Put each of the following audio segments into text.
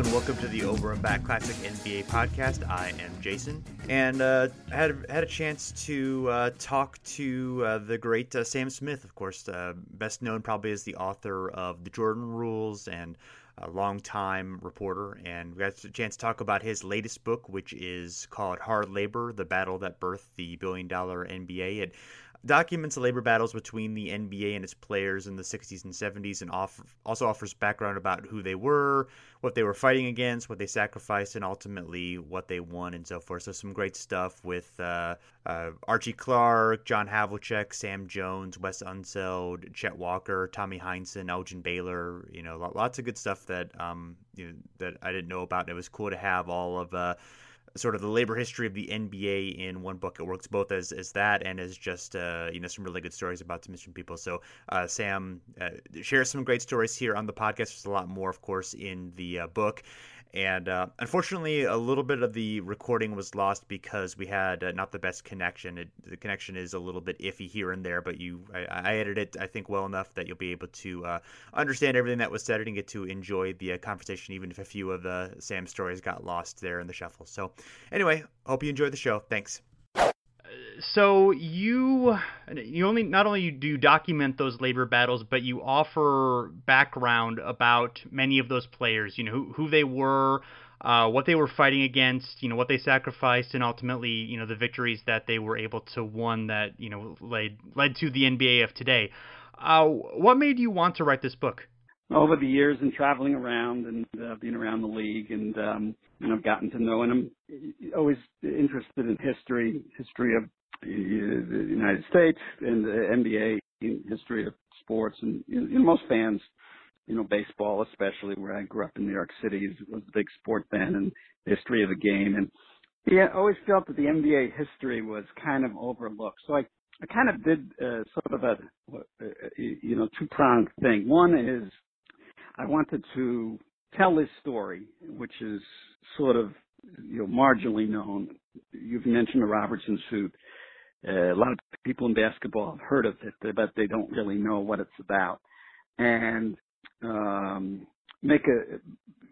And welcome to the Over and Back Classic NBA podcast. I am Jason, and uh, had had a chance to uh, talk to uh, the great uh, Sam Smith, of course, uh, best known probably as the author of the Jordan Rules and a longtime reporter. And we got a chance to talk about his latest book, which is called Hard Labor: The Battle That Birthed the Billion Dollar NBA. It documents the labor battles between the NBA and its players in the 60s and 70s and off, also offers background about who they were, what they were fighting against, what they sacrificed, and ultimately what they won and so forth. So, some great stuff with uh, uh, Archie Clark, John Havlicek, Sam Jones, Wes Unseld, Chet Walker, Tommy Heinsohn, Elgin Baylor. You know, lots of good stuff that um, you know, that I didn't know about. It was cool to have all of uh, sort of the labor history of the NBA in one book. It works both as, as that and as just uh, you know some really good stories about some people. So uh, Sam uh, shares some great stories here on the podcast. There's a lot more, of course, in the uh, book. And uh, unfortunately, a little bit of the recording was lost because we had uh, not the best connection. It, the connection is a little bit iffy here and there, but you, I, I edited it, I think, well enough that you'll be able to uh, understand everything that was said and get to enjoy the uh, conversation, even if a few of the Sam stories got lost there in the shuffle. So, anyway, hope you enjoyed the show. Thanks so you you only not only do you document those labor battles, but you offer background about many of those players. You know who, who they were, uh, what they were fighting against, you know what they sacrificed, and ultimately you know the victories that they were able to won that you know led led to the NBA of today. Uh, what made you want to write this book? Over the years and traveling around and uh, being around the league and um, and I've gotten to know and I'm always interested in history, history of the United States and the NBA in history of sports, and you know, most fans, you know, baseball especially, where I grew up in New York City, was a big sport fan, and history of the game, and yeah, I always felt that the NBA history was kind of overlooked. So I, I kind of did uh, sort of a, you know, two pronged thing. One is I wanted to tell this story, which is sort of you know marginally known. You've mentioned the Robertson suit. Uh, a lot of people in basketball have heard of it, but they don't really know what it's about. And um, make a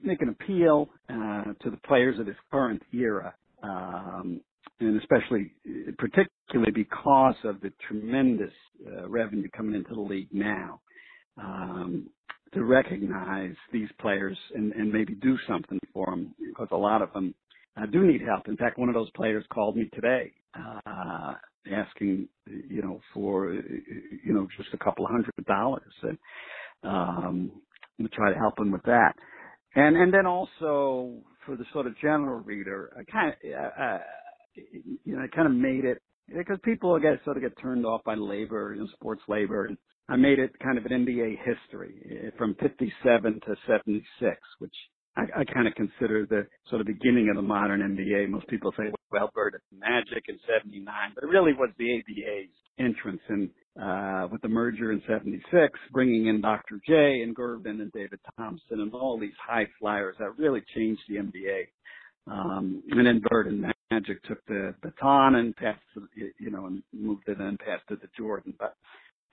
make an appeal uh, to the players of this current era, um, and especially, particularly because of the tremendous uh, revenue coming into the league now, um, to recognize these players and, and maybe do something for them because a lot of them uh, do need help. In fact, one of those players called me today uh, asking, you know, for, you know, just a couple hundred dollars and, um, to try to help him with that. And, and then also for the sort of general reader, I kind of, uh, you know, I kind of made it because people get sort of get turned off by labor, you know, sports labor. And I made it kind of an NBA history eh, from 57 to 76, which I, I kind of consider the sort of beginning of the modern NBA. Most people say, well, Bird, it's Magic in 79, but it really was the ABA's entrance in, uh, with the merger in 76, bringing in Dr. J and Gervin and David Thompson and all these high flyers that really changed the NBA. Um, and then Bird and Magic took the baton and passed, you know, and moved it and passed it to Jordan. But,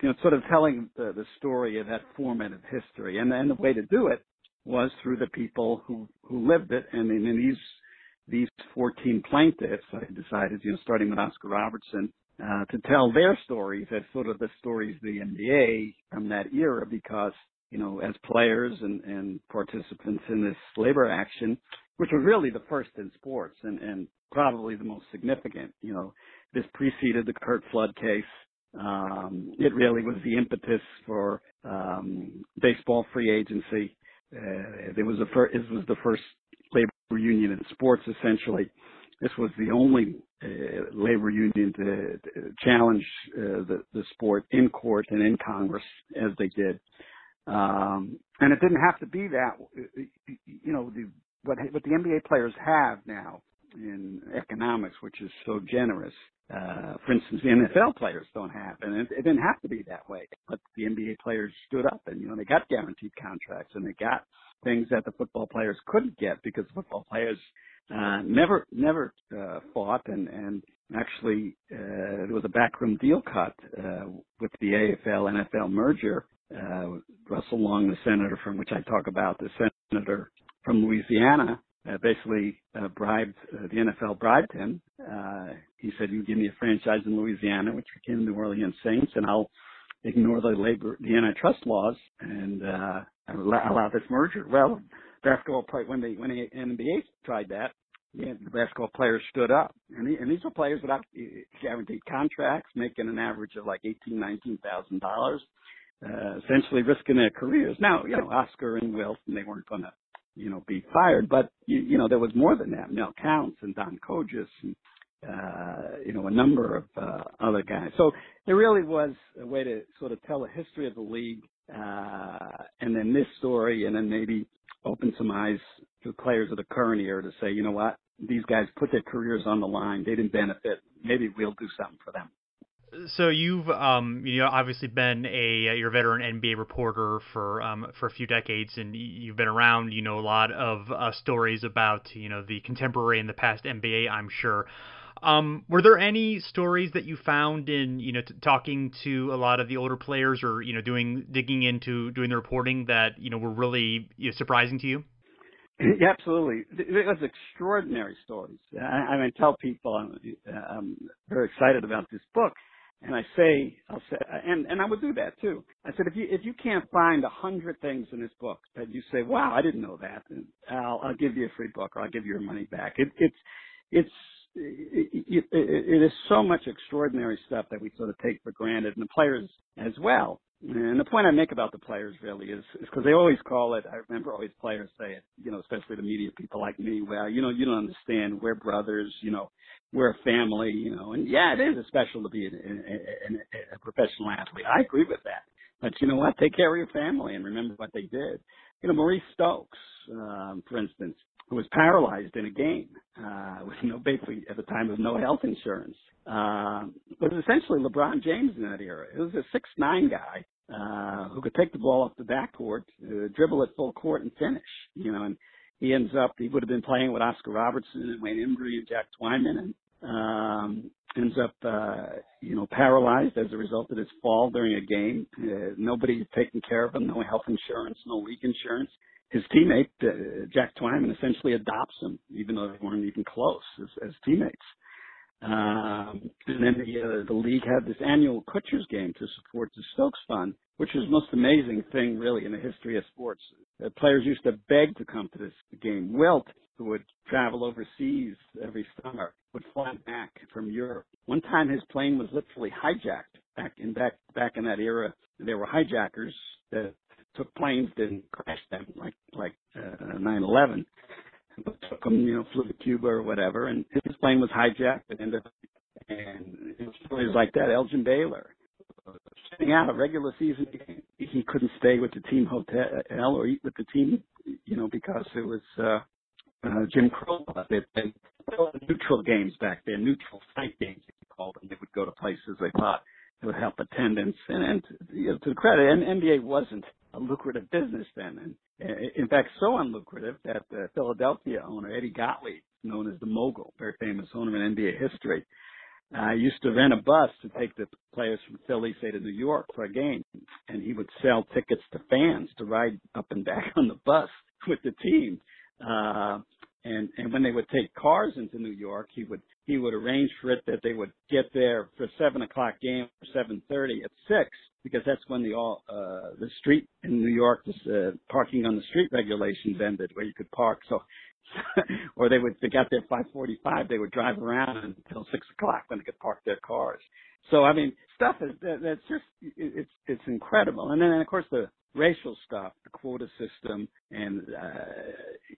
you know, sort of telling the, the story of that formative history. And, and the way to do it was through the people who who lived it, and in, these these 14 plaintiffs, I decided, you know, starting with Oscar Robertson, uh, to tell their stories as sort of the stories of the NBA from that era, because you know, as players and, and participants in this labor action, which was really the first in sports and, and probably the most significant. You know, this preceded the Curt Flood case. Um, it really was the impetus for um, baseball free agency. Uh, there was a fir- this was the first labor union in sports. Essentially, this was the only uh, labor union to, to challenge uh, the, the sport in court and in Congress as they did. Um, and it didn't have to be that. You know, the, what what the NBA players have now in economics, which is so generous. Uh, for instance, the NFL players don't have, and it, it didn't have to be that way. But the NBA players stood up, and you know they got guaranteed contracts, and they got things that the football players couldn't get because football players uh, never never uh, fought, and and actually uh, there was a backroom deal cut uh, with the AFL NFL merger. Uh, Russell Long, the senator from which I talk about, the senator from Louisiana, uh, basically uh, bribed uh, the NFL bribed him. Uh, he said, "You give me a franchise in Louisiana, which became the New Orleans Saints, and I'll ignore the labor, the antitrust laws, and uh, allow, this merger." Well, basketball play when they when the NBA tried that, yeah, the basketball players stood up, and, the, and these were players without uh, guaranteed contracts, making an average of like eighteen, nineteen thousand dollars, uh, essentially risking their careers. Now, you know, Oscar and Wilt, and they weren't going to you know, be fired. But you, you know, there was more than that. Mel Counts and Don Kojis and uh, you know, a number of uh, other guys. So it really was a way to sort of tell the history of the league, uh, and then this story, and then maybe open some eyes to players of the current era to say, you know what, these guys put their careers on the line. They didn't benefit. Maybe we'll do something for them so you've um, you know obviously been a you're a veteran NBA reporter for um, for a few decades, and you've been around. You know a lot of uh, stories about you know the contemporary and the past NBA. I'm sure. Um, were there any stories that you found in you know t- talking to a lot of the older players, or you know doing digging into doing the reporting that you know were really you know, surprising to you? Yeah, absolutely. It was extraordinary stories. I, I mean, tell people I'm, I'm very excited about this book and I say, I'll say, and and I would do that too. I said, if you if you can't find a hundred things in this book that you say, wow, I didn't know that, I'll I'll give you a free book or I'll give you your money back. It, it's it's it, it, it is so much extraordinary stuff that we sort of take for granted, and the players as well. And the point I make about the players really is because they always call it. I remember always players say it, you know, especially the media people like me. Well, you know, you don't understand. We're brothers. You know, we're a family. You know, and yeah, it is special to be a, a, a professional athlete. I agree with that. But you know what? Take care of your family and remember what they did. You know, Maurice Stokes, um, for instance, who was paralyzed in a game uh, with no basically at the time with no health insurance. Uh, was essentially LeBron James in that era. It was a six nine guy uh, who could take the ball off the backcourt, uh, dribble it full court, and finish. You know, and he ends up he would have been playing with Oscar Robertson and Wayne Embry and Jack Twyman, and um, ends up uh, you know paralyzed as a result of his fall during a game. Uh, nobody taking care of him, no health insurance, no league insurance his teammate uh, Jack Twyman essentially adopts him, even though they weren't even close as, as teammates. Um, and then the, uh, the league had this annual Kutsher's game to support the Stokes Fund, which was the most amazing thing really in the history of sports. Uh, players used to beg to come to this game. Wilt, who would travel overseas every summer, would fly back from Europe. One time his plane was literally hijacked back in back back in that era. There were hijackers that took planes, didn't crash them like like uh, 9/11. Took them, you know, flew to Cuba or whatever, and his plane was hijacked and ended up. And it was stories like that. Elgin Baylor, sitting out a regular season game, he couldn't stay with the team hotel or eat with the team you know, because it was uh, uh, Jim Crow. They had neutral games back then, neutral site games, they called them. They would go to places they thought it would help attendance. And, and you know, to the credit, and NBA wasn't a lucrative business then. And in fact, so unlucrative that the Philadelphia owner, Eddie Gottlieb, known as the mogul, very famous owner in NBA history, uh, used to rent a bus to take the players from Philly, say to New York for a game, and he would sell tickets to fans to ride up and back on the bus with the team. Uh, and and when they would take cars into New York, he would he would arrange for it that they would get there for seven o'clock game or seven thirty at six because that's when the all uh the street in New York this uh, parking on the street regulations ended where you could park so or they would they got there five forty five they would drive around until six o'clock when they could park their cars. So I mean stuff is that, that's just it's it's incredible. And then and of course the racial stuff, the quota system, and uh,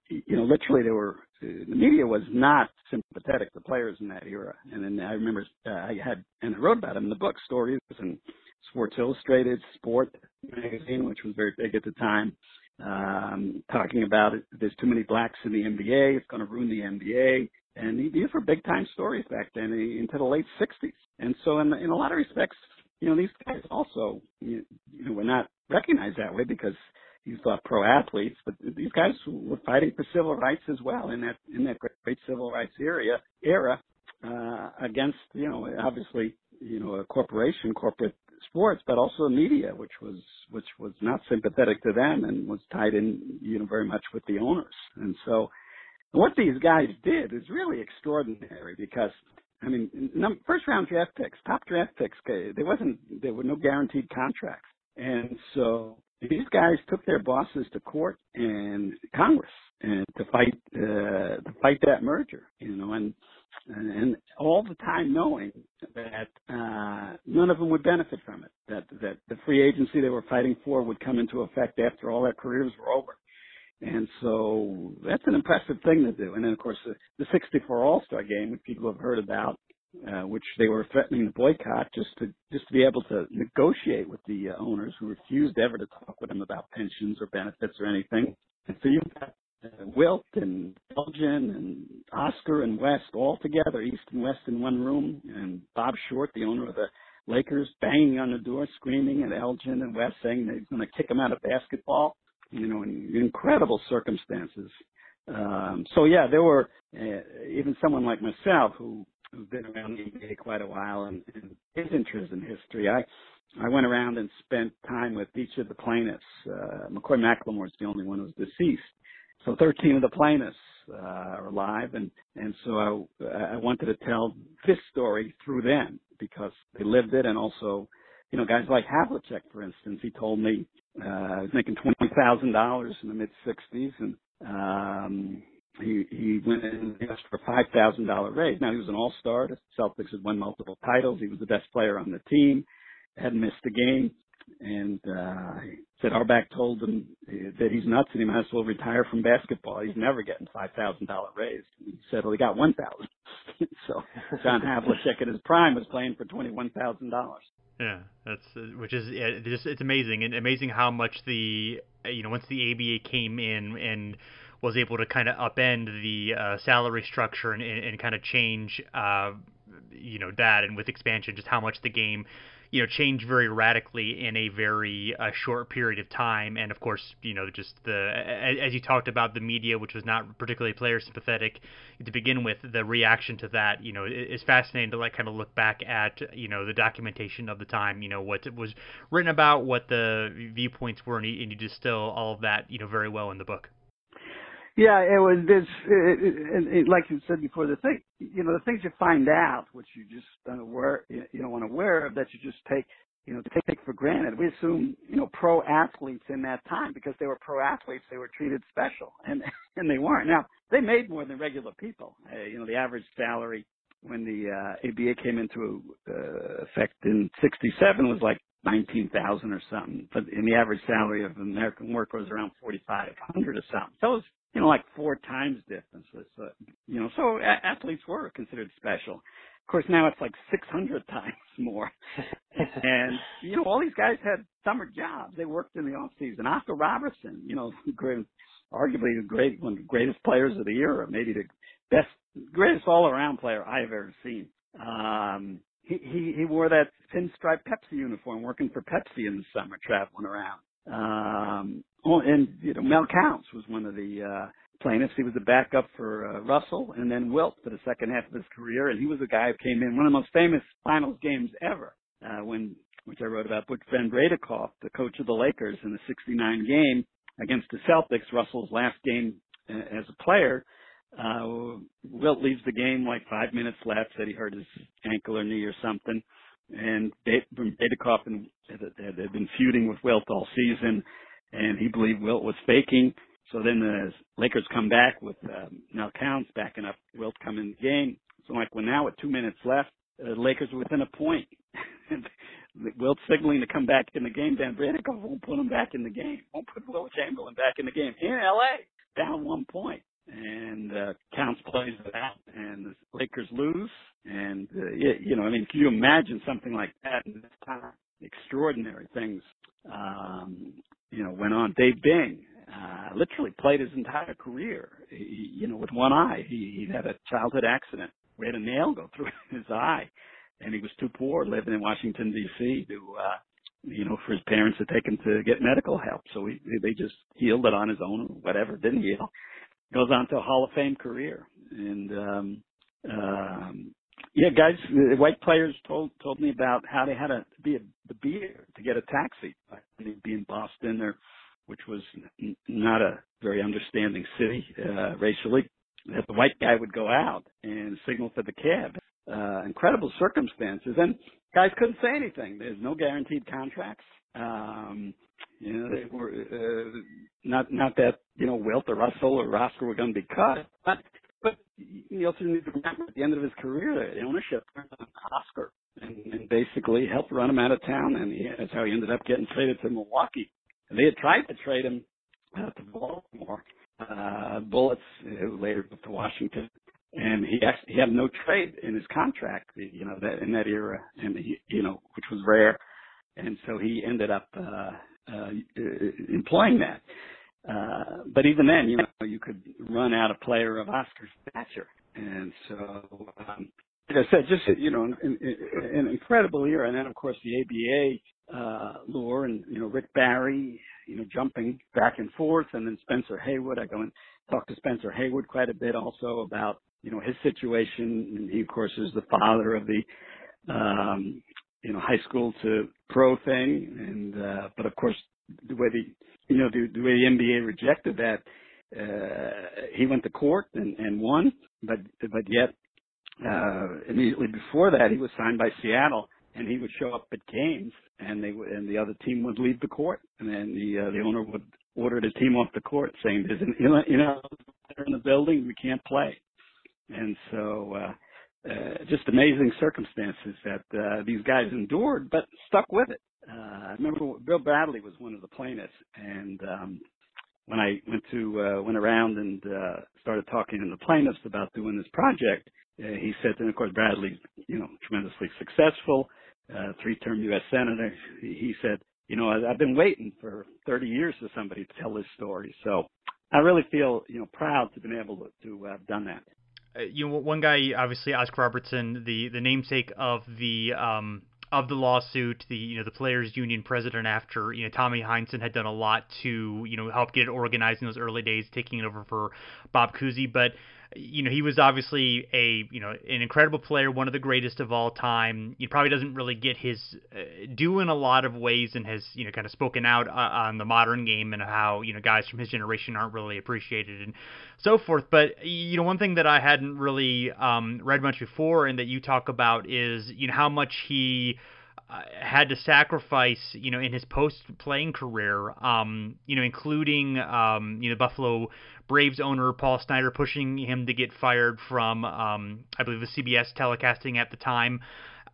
you know, literally, there were the media was not sympathetic to players in that era. And then I remember uh, I had and I wrote about them in the book, stories and Sports Illustrated, Sport magazine, which was very big at the time, um, talking about it. There's too many blacks in the NBA. It's going to ruin the NBA. And these were big time stories back then into the late 60s. And so in, in a lot of respects, you know, these guys also, you, know, were not recognized that way because you thought pro athletes, but these guys were fighting for civil rights as well in that in that great, great civil rights area era uh, against, you know, obviously, you know, a corporation, corporate sports, but also the media, which was which was not sympathetic to them and was tied in, you know, very much with the owners. And so, what these guys did is really extraordinary because I mean, num- first round draft picks, top draft picks, there wasn't, there were no guaranteed contracts. And so these guys took their bosses to court and Congress and to fight, uh, to fight that merger, you know, and, and all the time knowing that, uh, none of them would benefit from it, that, that the free agency they were fighting for would come into effect after all their careers were over. And so that's an impressive thing to do. And then, of course, the, the 64 All-Star game, which people have heard about, uh, which they were threatening to boycott just to just to be able to negotiate with the uh, owners who refused ever to talk with them about pensions or benefits or anything. And so you've got uh, Wilt and Elgin and Oscar and West all together, East and West in one room, and Bob Short, the owner of the Lakers, banging on the door, screaming at Elgin and West, saying he's going to kick him out of basketball you know, in incredible circumstances. Um, so yeah, there were uh, even someone like myself who who's been around the NBA quite a while and, and is interested in history. I I went around and spent time with each of the plaintiffs. Uh, McCoy McLemore is the only one who's deceased. So 13 of the plaintiffs uh, are alive, and and so I, I wanted to tell this story through them because they lived it, and also, you know, guys like Havlicek, for instance, he told me uh, was making twenty thousand dollars in the mid '60s, and um, he he went and asked for a five thousand dollar raise. Now he was an All Star. The Celtics had won multiple titles. He was the best player on the team. Hadn't missed a game, and uh, he said Auerbach told him that he's nuts and he might as well retire from basketball. He's never getting five thousand dollar raise. He said, well, he got one thousand. so John Havlicek at his prime was playing for twenty one thousand dollars. Yeah, that's uh, which is yeah, just it's amazing and amazing how much the uh, you know once the ABA came in and was able to kind of upend the uh, salary structure and, and, and kind of change uh, you know that and with expansion just how much the game you know change very radically in a very uh, short period of time. And of course you know just the as you talked about the media which was not particularly player sympathetic to begin with the reaction to that you know is fascinating to like kind of look back at you know the documentation of the time you know what was written about what the viewpoints were and you, and you distill all of that you know very well in the book yeah, it was this, it, it, it, like you said before, the thing, you know, the things you find out, which you just unaware, you know, unaware of that you just take, you know, take, for granted. We assume, you know, pro athletes in that time because they were pro athletes, they were treated special, and and they weren't. Now they made more than regular people. Uh, you know, the average salary when the uh, ABA came into uh, effect in '67 was like nineteen thousand or something, but in the average salary of an American worker was around forty five hundred or something. So it was you know, like four times difference. So, you know, so a- athletes were considered special. Of course, now it's like 600 times more. and, you know, all these guys had summer jobs. They worked in the off season. Oscar Robertson, you know, arguably the great one of the greatest players of the era, maybe the best, greatest all around player I have ever seen. Um, he, he, wore that pinstripe Pepsi uniform working for Pepsi in the summer, traveling around. Um, and, you know, Mel Counts was one of the, uh, plaintiffs. He was the backup for uh, Russell and then Wilt for the second half of his career. And he was the guy who came in one of the most famous finals games ever, uh, when, which I wrote about, Butch Van Breda the coach of the Lakers in the 69 game against the Celtics, Russell's last game uh, as a player. Uh, Wilt leaves the game like five minutes left, said he hurt his ankle or knee or something. And Beidenkopf had, had been feuding with Wilt all season, and he believed Wilt was faking. So then the Lakers come back with um, Mel Counts backing up Wilt come in the game. So like when now with two minutes left, the Lakers are within a point. Wilt signaling to come back in the game. Van Breda Kolff won't put him back in the game. Won't put Wilt Chamberlain back in the game in LA, down one point and uh, Counts plays it out, and the Lakers lose. And uh, you, you know, I mean, can you imagine something like that in this time? Extraordinary things, um, you know, went on. Dave Bing uh, literally played his entire career, he, you know, with one eye. He, he had a childhood accident, had a nail go through his eye, and he was too poor living in Washington D.C. to. uh you know, for his parents to take him to get medical help. So he, they just healed it on his own or whatever, didn't heal goes on to a Hall of Fame career. And um, um, yeah, guys, the white players told told me about how they had to be a, the beer to get a taxi. Mean, be in Boston or which was n- not a very understanding city uh, racially. That the white guy would go out and signal for the cab. Uh, incredible circumstances, and guys couldn't say anything. There's no guaranteed contracts. Um, you know, they were uh, not not that you know Wilt or Russell or Oscar were going to be cut, but but you also need to remember at the end of his career, the ownership turned on Oscar and, and basically helped run him out of town, and he, that's how he ended up getting traded to Milwaukee. And they had tried to trade him uh, to Baltimore, uh, Bullets, who later to Washington, and he actually he had no trade in his contract, you know, that in that era, and he, you know, which was rare, and so he ended up. uh uh, employing that. Uh, but even then, you know, you could run out a player of Oscar stature. And so, um, like I said, just, you know, an, an incredible year. And then, of course, the ABA, uh, lure and, you know, Rick Barry, you know, jumping back and forth. And then Spencer Haywood. I go and talk to Spencer Haywood quite a bit also about, you know, his situation. And he, of course, is the father of the, um, you know, high school to pro thing. And, uh, but of course, the way the, you know, the, the way the NBA rejected that, uh, he went to court and, and won, but, but yet, uh, immediately before that, he was signed by Seattle and he would show up at games and they would, and the other team would leave the court and then the, uh, the owner would order the team off the court saying, there's an, you know, in the building, we can't play. And so, uh, uh, just amazing circumstances that uh, these guys endured, but stuck with it. Uh, I remember Bill Bradley was one of the plaintiffs, and um, when I went to uh, went around and uh, started talking to the plaintiffs about doing this project, uh, he said, and of course Bradley, you know, tremendously successful, uh, three-term U.S. senator. He, said, you know, I've been waiting for 30 years for somebody to tell this story. So I really feel, you know, proud to have been able to, to have done that. Uh, you know, one guy, obviously Oscar Robertson, the the namesake of the um, of the lawsuit, the you know the players union president after you know Tommy Heinsohn had done a lot to you know help get it organized in those early days, taking it over for Bob Cousy, but you know, he was obviously a you know an incredible player, one of the greatest of all time. He probably doesn't really get his uh, due in a lot of ways, and has you know kind of spoken out uh, on the modern game and how you know guys from his generation aren't really appreciated and so forth. But you know, one thing that I hadn't really um, read much before, and that you talk about is you know how much he had to sacrifice, you know, in his post-playing career, um, you know, including, um, you know, Buffalo Braves owner Paul Snyder pushing him to get fired from, um, I believe, the CBS telecasting at the time.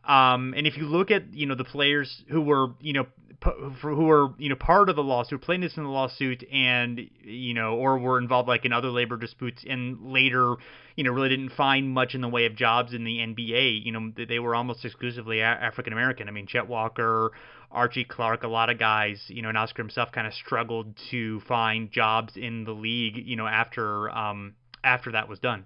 Um, and if you look at, you know, the players who were, you know, who are you know part of the lawsuit, plaintiffs in the lawsuit, and you know, or were involved like in other labor disputes, and later, you know, really didn't find much in the way of jobs in the NBA. You know, they were almost exclusively African American. I mean, Chet Walker, Archie Clark, a lot of guys, you know, and Oscar himself kind of struggled to find jobs in the league. You know, after um after that was done.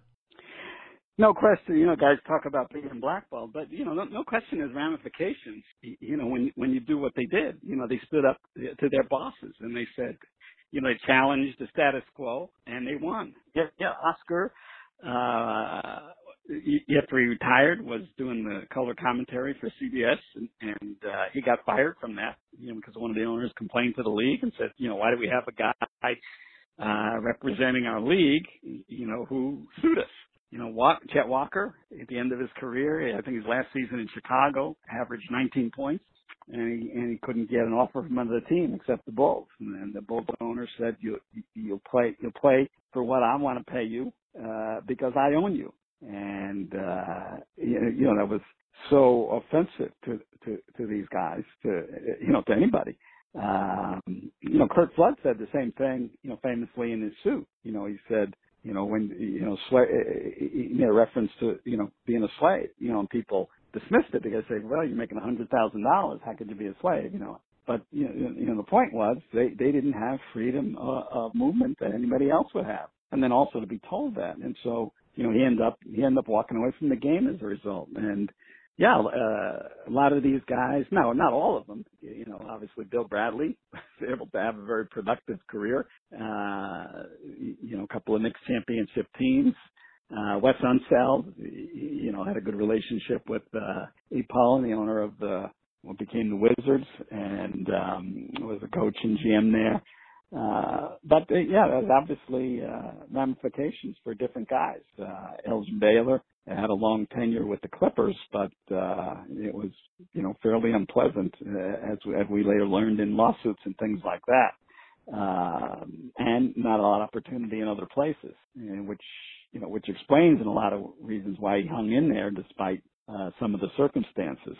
No question, you know, guys talk about being blackballed, but you know, no, no question there's ramifications. You know, when when you do what they did, you know, they stood up to their bosses and they said, you know, they challenged the status quo and they won. Yeah, yeah. Oscar, uh, after he retired, was doing the color commentary for CBS, and, and uh, he got fired from that, you know, because one of the owners complained to the league and said, you know, why do we have a guy uh, representing our league, you know, who sued us? You know, Walk, Chet Walker at the end of his career, I think his last season in Chicago averaged 19 points, and he and he couldn't get an offer from another team except the Bulls. And, and the Bulls owner said, "You you'll play you'll play for what I want to pay you uh, because I own you." And uh, you, know that was so offensive to to to these guys, to you know to anybody. Um, you know, Curt Flood said the same thing, you know, famously in his suit. You know, he said, you know, when, you know, slave, eh, eh, he made a reference to, you know, being a slave, you know, and people dismissed it because they say, well, you're making a hundred thousand dollars. How could you be a slave? You know, but you know, you know, the point was they, they didn't have freedom of, of movement that anybody else would have. And then also to be told that. And so, you know, he ended up, he ended up walking away from the game as a result. And, yeah, uh, a lot of these guys, no, not all of them. You know, obviously Bill Bradley was able to have a very productive career. Uh, you know, a couple of Knicks championship teams. Uh, Wes Unseld, you know, had a good relationship with, uh, E. Paul, the owner of the, what became the Wizards and, um, was a coach and GM there. Uh, but uh, yeah, there's obviously, uh, ramifications for different guys. Uh, Elgin Baylor, had a long tenure with the Clippers, but uh, it was you know fairly unpleasant uh, as, as we later learned in lawsuits and things like that, uh, and not a lot of opportunity in other places, which you know which explains in a lot of reasons why he hung in there despite uh, some of the circumstances.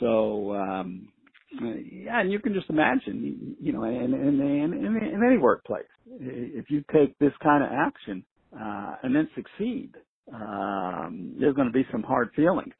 So um, yeah, and you can just imagine, you know, in in in, in, in any workplace, if you take this kind of action uh, and then succeed um, there's going to be some hard feelings.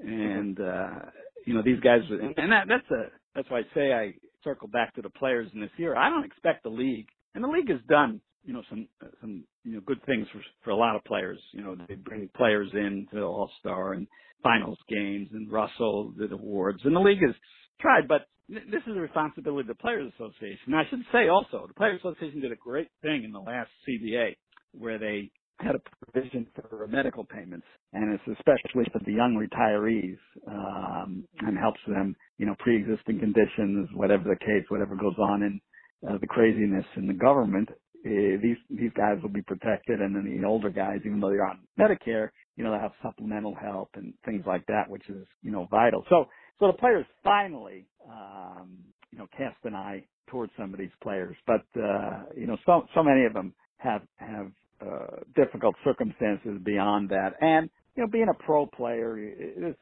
And, uh, you know, these guys, and that, that's a, that's why I say I circle back to the players in this year. I don't expect the league, and the league has done, you know, some, some, you know, good things for, for a lot of players. You know, they bring players in to All-Star and finals games and Russell did awards, and the league has tried, but this is a responsibility of the Players Association. And I should say also, the Players Association did a great thing in the last CBA where they had a provision for medical payments, and it's especially for the young retirees, um, and helps them, you know, pre-existing conditions, whatever the case, whatever goes on in uh, the craziness in the government, uh, these these guys will be protected, and then the older guys, even though they're on Medicare, you know, they have supplemental help and things like that, which is you know vital. So so the players finally, um, you know, cast an eye towards some of these players, but uh, you know, so so many of them have have uh, difficult circumstances beyond that. And, you know, being a pro player, is,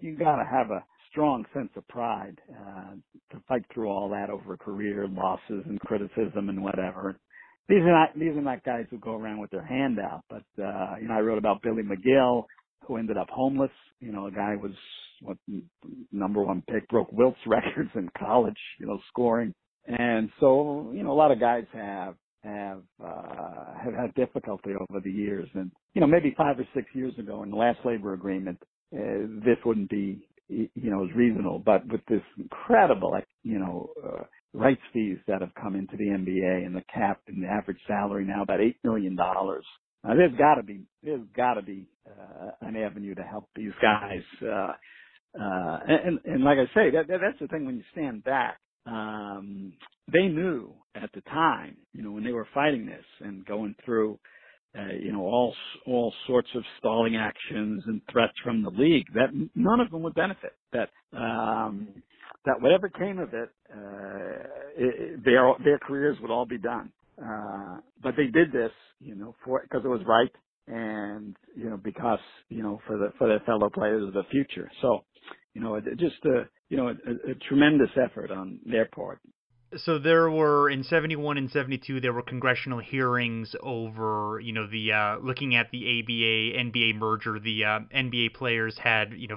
you gotta have a strong sense of pride, uh, to fight through all that over career, losses and criticism and whatever. These are not, these are not guys who go around with their hand out, but, uh, you know, I wrote about Billy McGill, who ended up homeless. You know, a guy was what number one pick, broke Wilt's records in college, you know, scoring. And so, you know, a lot of guys have have uh, have had difficulty over the years. And you know, maybe five or six years ago, in the last labor agreement, uh, this wouldn't be you know as reasonable. But with this incredible, like you know, uh, rights fees that have come into the NBA and the cap and the average salary now about eight million dollars. There's got to be there's got to be uh, an avenue to help these guys. Uh, uh, and, and like I say, that that's the thing when you stand back um, they knew at the time, you know, when they were fighting this and going through, uh, you know, all all sorts of stalling actions and threats from the league, that none of them would benefit. That um, that whatever came of it, uh, it, their their careers would all be done. Uh, but they did this, you know, for because it was right, and you know, because you know, for the for their fellow players of the future. So, you know, just a you know, a, a tremendous effort on their part so there were in 71 and 72 there were congressional hearings over you know the uh, looking at the ABA NBA merger the uh, NBA players had you know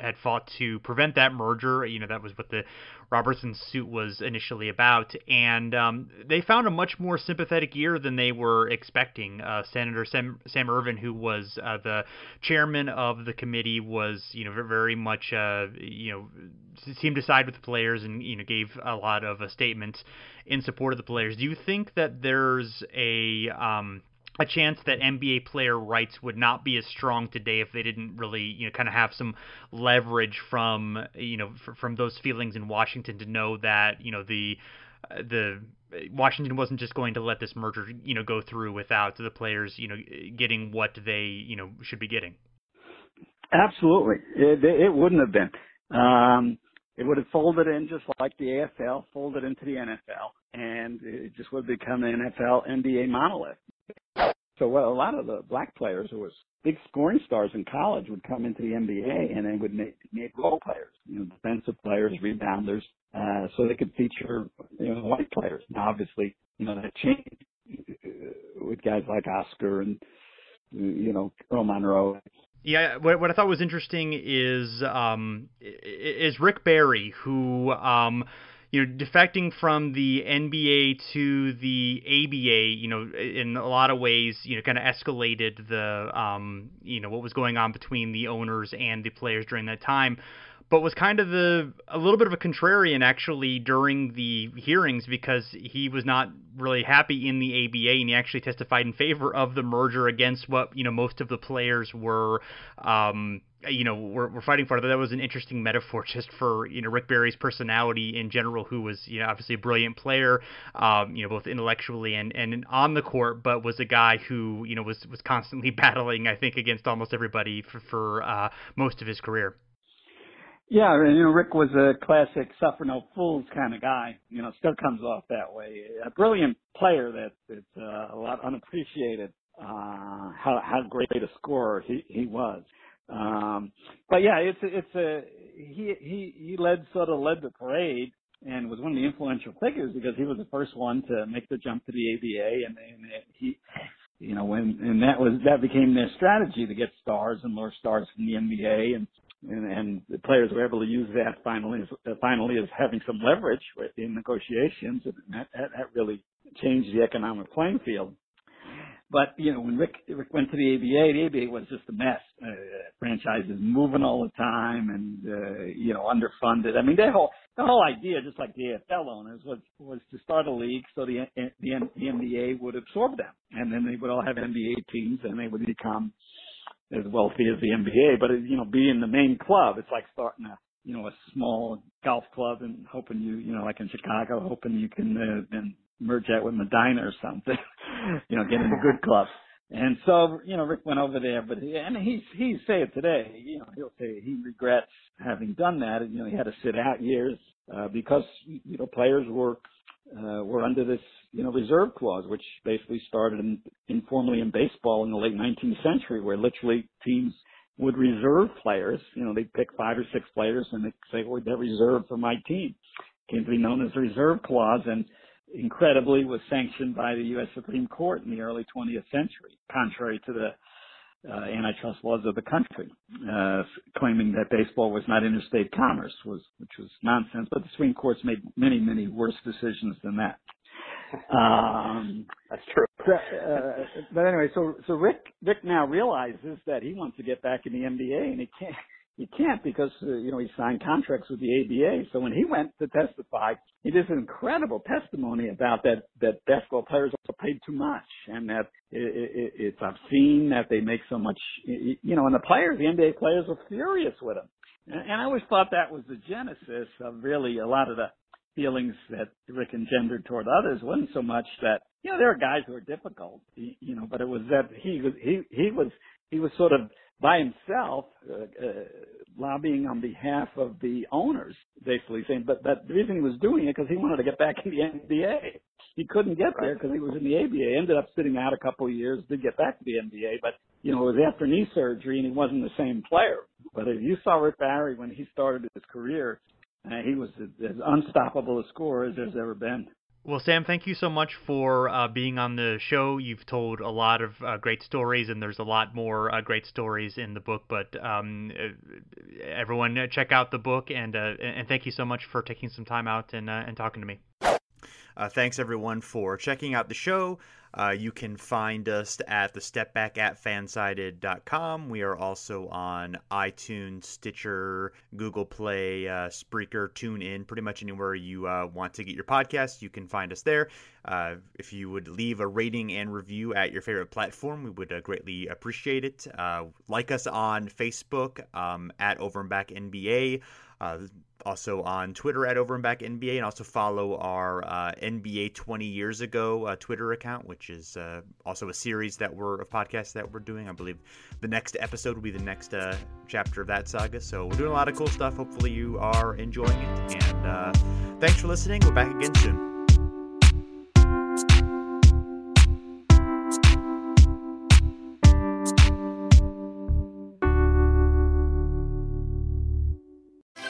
had fought to prevent that merger you know that was what the Robertson suit was initially about and um, they found a much more sympathetic ear than they were expecting uh, Senator Sam, Sam Ervin who was uh, the chairman of the committee was you know very much uh, you know seemed to side with the players and you know gave a lot of a statement in support of the players. Do you think that there's a um, a chance that NBA player rights would not be as strong today if they didn't really, you know, kind of have some leverage from, you know, from those feelings in Washington to know that, you know, the uh, the Washington wasn't just going to let this merger, you know, go through without the players, you know, getting what they, you know, should be getting. Absolutely, it, it wouldn't have been. Um, it would have folded in just like the AFL folded into the NFL, and it just would have become an NFL NBA monolith. So well, a lot of the black players who was big scoring stars in college would come into the NBA and they would make, make role players, you know, defensive players, rebounders, uh, so they could feature, you know, white players. Now, obviously, you know, that changed with guys like Oscar and, you know, Earl Monroe yeah, what, what I thought was interesting is um, is Rick Barry, who um, you know, defecting from the NBA to the ABA, you know, in a lot of ways, you know, kind of escalated the, um, you know, what was going on between the owners and the players during that time but was kind of the a little bit of a contrarian actually during the hearings because he was not really happy in the ABA and he actually testified in favor of the merger against what you know most of the players were um, you know were, were fighting for. That was an interesting metaphor just for you know Rick Barry's personality in general, who was you know obviously a brilliant player, um, you know both intellectually and and on the court, but was a guy who you know was was constantly battling I think against almost everybody for, for uh, most of his career. Yeah, you know, Rick was a classic suffer no fools kind of guy. You know, still comes off that way. A brilliant player that that's uh, a lot unappreciated. Uh, how how great a scorer he he was. Um, but yeah, it's it's a he he he led sort of led the parade and was one of the influential figures because he was the first one to make the jump to the ABA and, and he you know when and that was that became their strategy to get stars and lure stars from the NBA and and, and the players were able to use that finally as, finally as having some leverage in negotiations, and that, that, that really changed the economic playing field. But you know, when Rick, Rick went to the ABA, the ABA was just a mess. Uh, franchises moving all the time, and uh, you know, underfunded. I mean, the whole the whole idea, just like the AFL owners, was was to start a league so the the, the NBA would absorb them, and then they would all have NBA teams, and they would become as wealthy as the NBA, but you know, being the main club, it's like starting a you know a small golf club and hoping you you know like in Chicago, hoping you can uh, then merge that with Medinah or something, you know, get in a good club. And so, you know, Rick went over there, but he, and he's he say it today. You know, he'll say he regrets having done that. You know, he had to sit out years uh, because you know players were uh, were under this, you know, reserve clause, which basically started in, informally in baseball in the late 19th century, where literally teams would reserve players. You know, they'd pick five or six players and they'd say, well, they're reserved for my team. Came to be known as the reserve clause and incredibly was sanctioned by the U.S. Supreme Court in the early 20th century, contrary to the uh, antitrust laws of the country, uh, claiming that baseball was not interstate commerce, was which was nonsense. But the Supreme Court's made many, many worse decisions than that. Um, That's true. Uh, but anyway, so so Rick Rick now realizes that he wants to get back in the NBA, and he can't he can't because uh, you know he signed contracts with the ABA. So when he went to testify, he did an incredible testimony about that that basketball players are paid too much and that it, it, it's obscene that they make so much. You know, and the players, the NBA players, were furious with him. And, and I always thought that was the genesis of really a lot of the feelings that Rick engendered toward others. wasn't so much that you know there are guys who are difficult, you know, but it was that he was he he was he was sort of by himself, uh, uh, lobbying on behalf of the owners, basically saying, but, but the reason he was doing it because he wanted to get back in the NBA. He couldn't get there because he was in the ABA. Ended up sitting out a couple of years, did get back to the NBA, but you know it was after knee surgery and he wasn't the same player. But if you saw Rick Barry when he started his career, uh, he was as unstoppable a scorer as there's ever been. Well, Sam, thank you so much for uh, being on the show. You've told a lot of uh, great stories, and there's a lot more uh, great stories in the book. But um, uh, everyone, uh, check out the book, and uh, and thank you so much for taking some time out and and talking to me. thanks everyone for checking out the show. Uh, you can find us at the step back at fansided.com. We are also on iTunes, Stitcher, Google Play, uh, Spreaker, TuneIn, pretty much anywhere you uh, want to get your podcast. You can find us there. Uh, if you would leave a rating and review at your favorite platform, we would uh, greatly appreciate it. Uh, like us on Facebook um, at Over and Back NBA. Uh, also on Twitter at Over and Back NBA, and also follow our uh, NBA 20 years ago uh, Twitter account, which is uh, also a series that we're of podcasts that we're doing. I believe the next episode will be the next uh, chapter of that saga. So we're doing a lot of cool stuff. Hopefully you are enjoying it, and uh, thanks for listening. We're back again soon.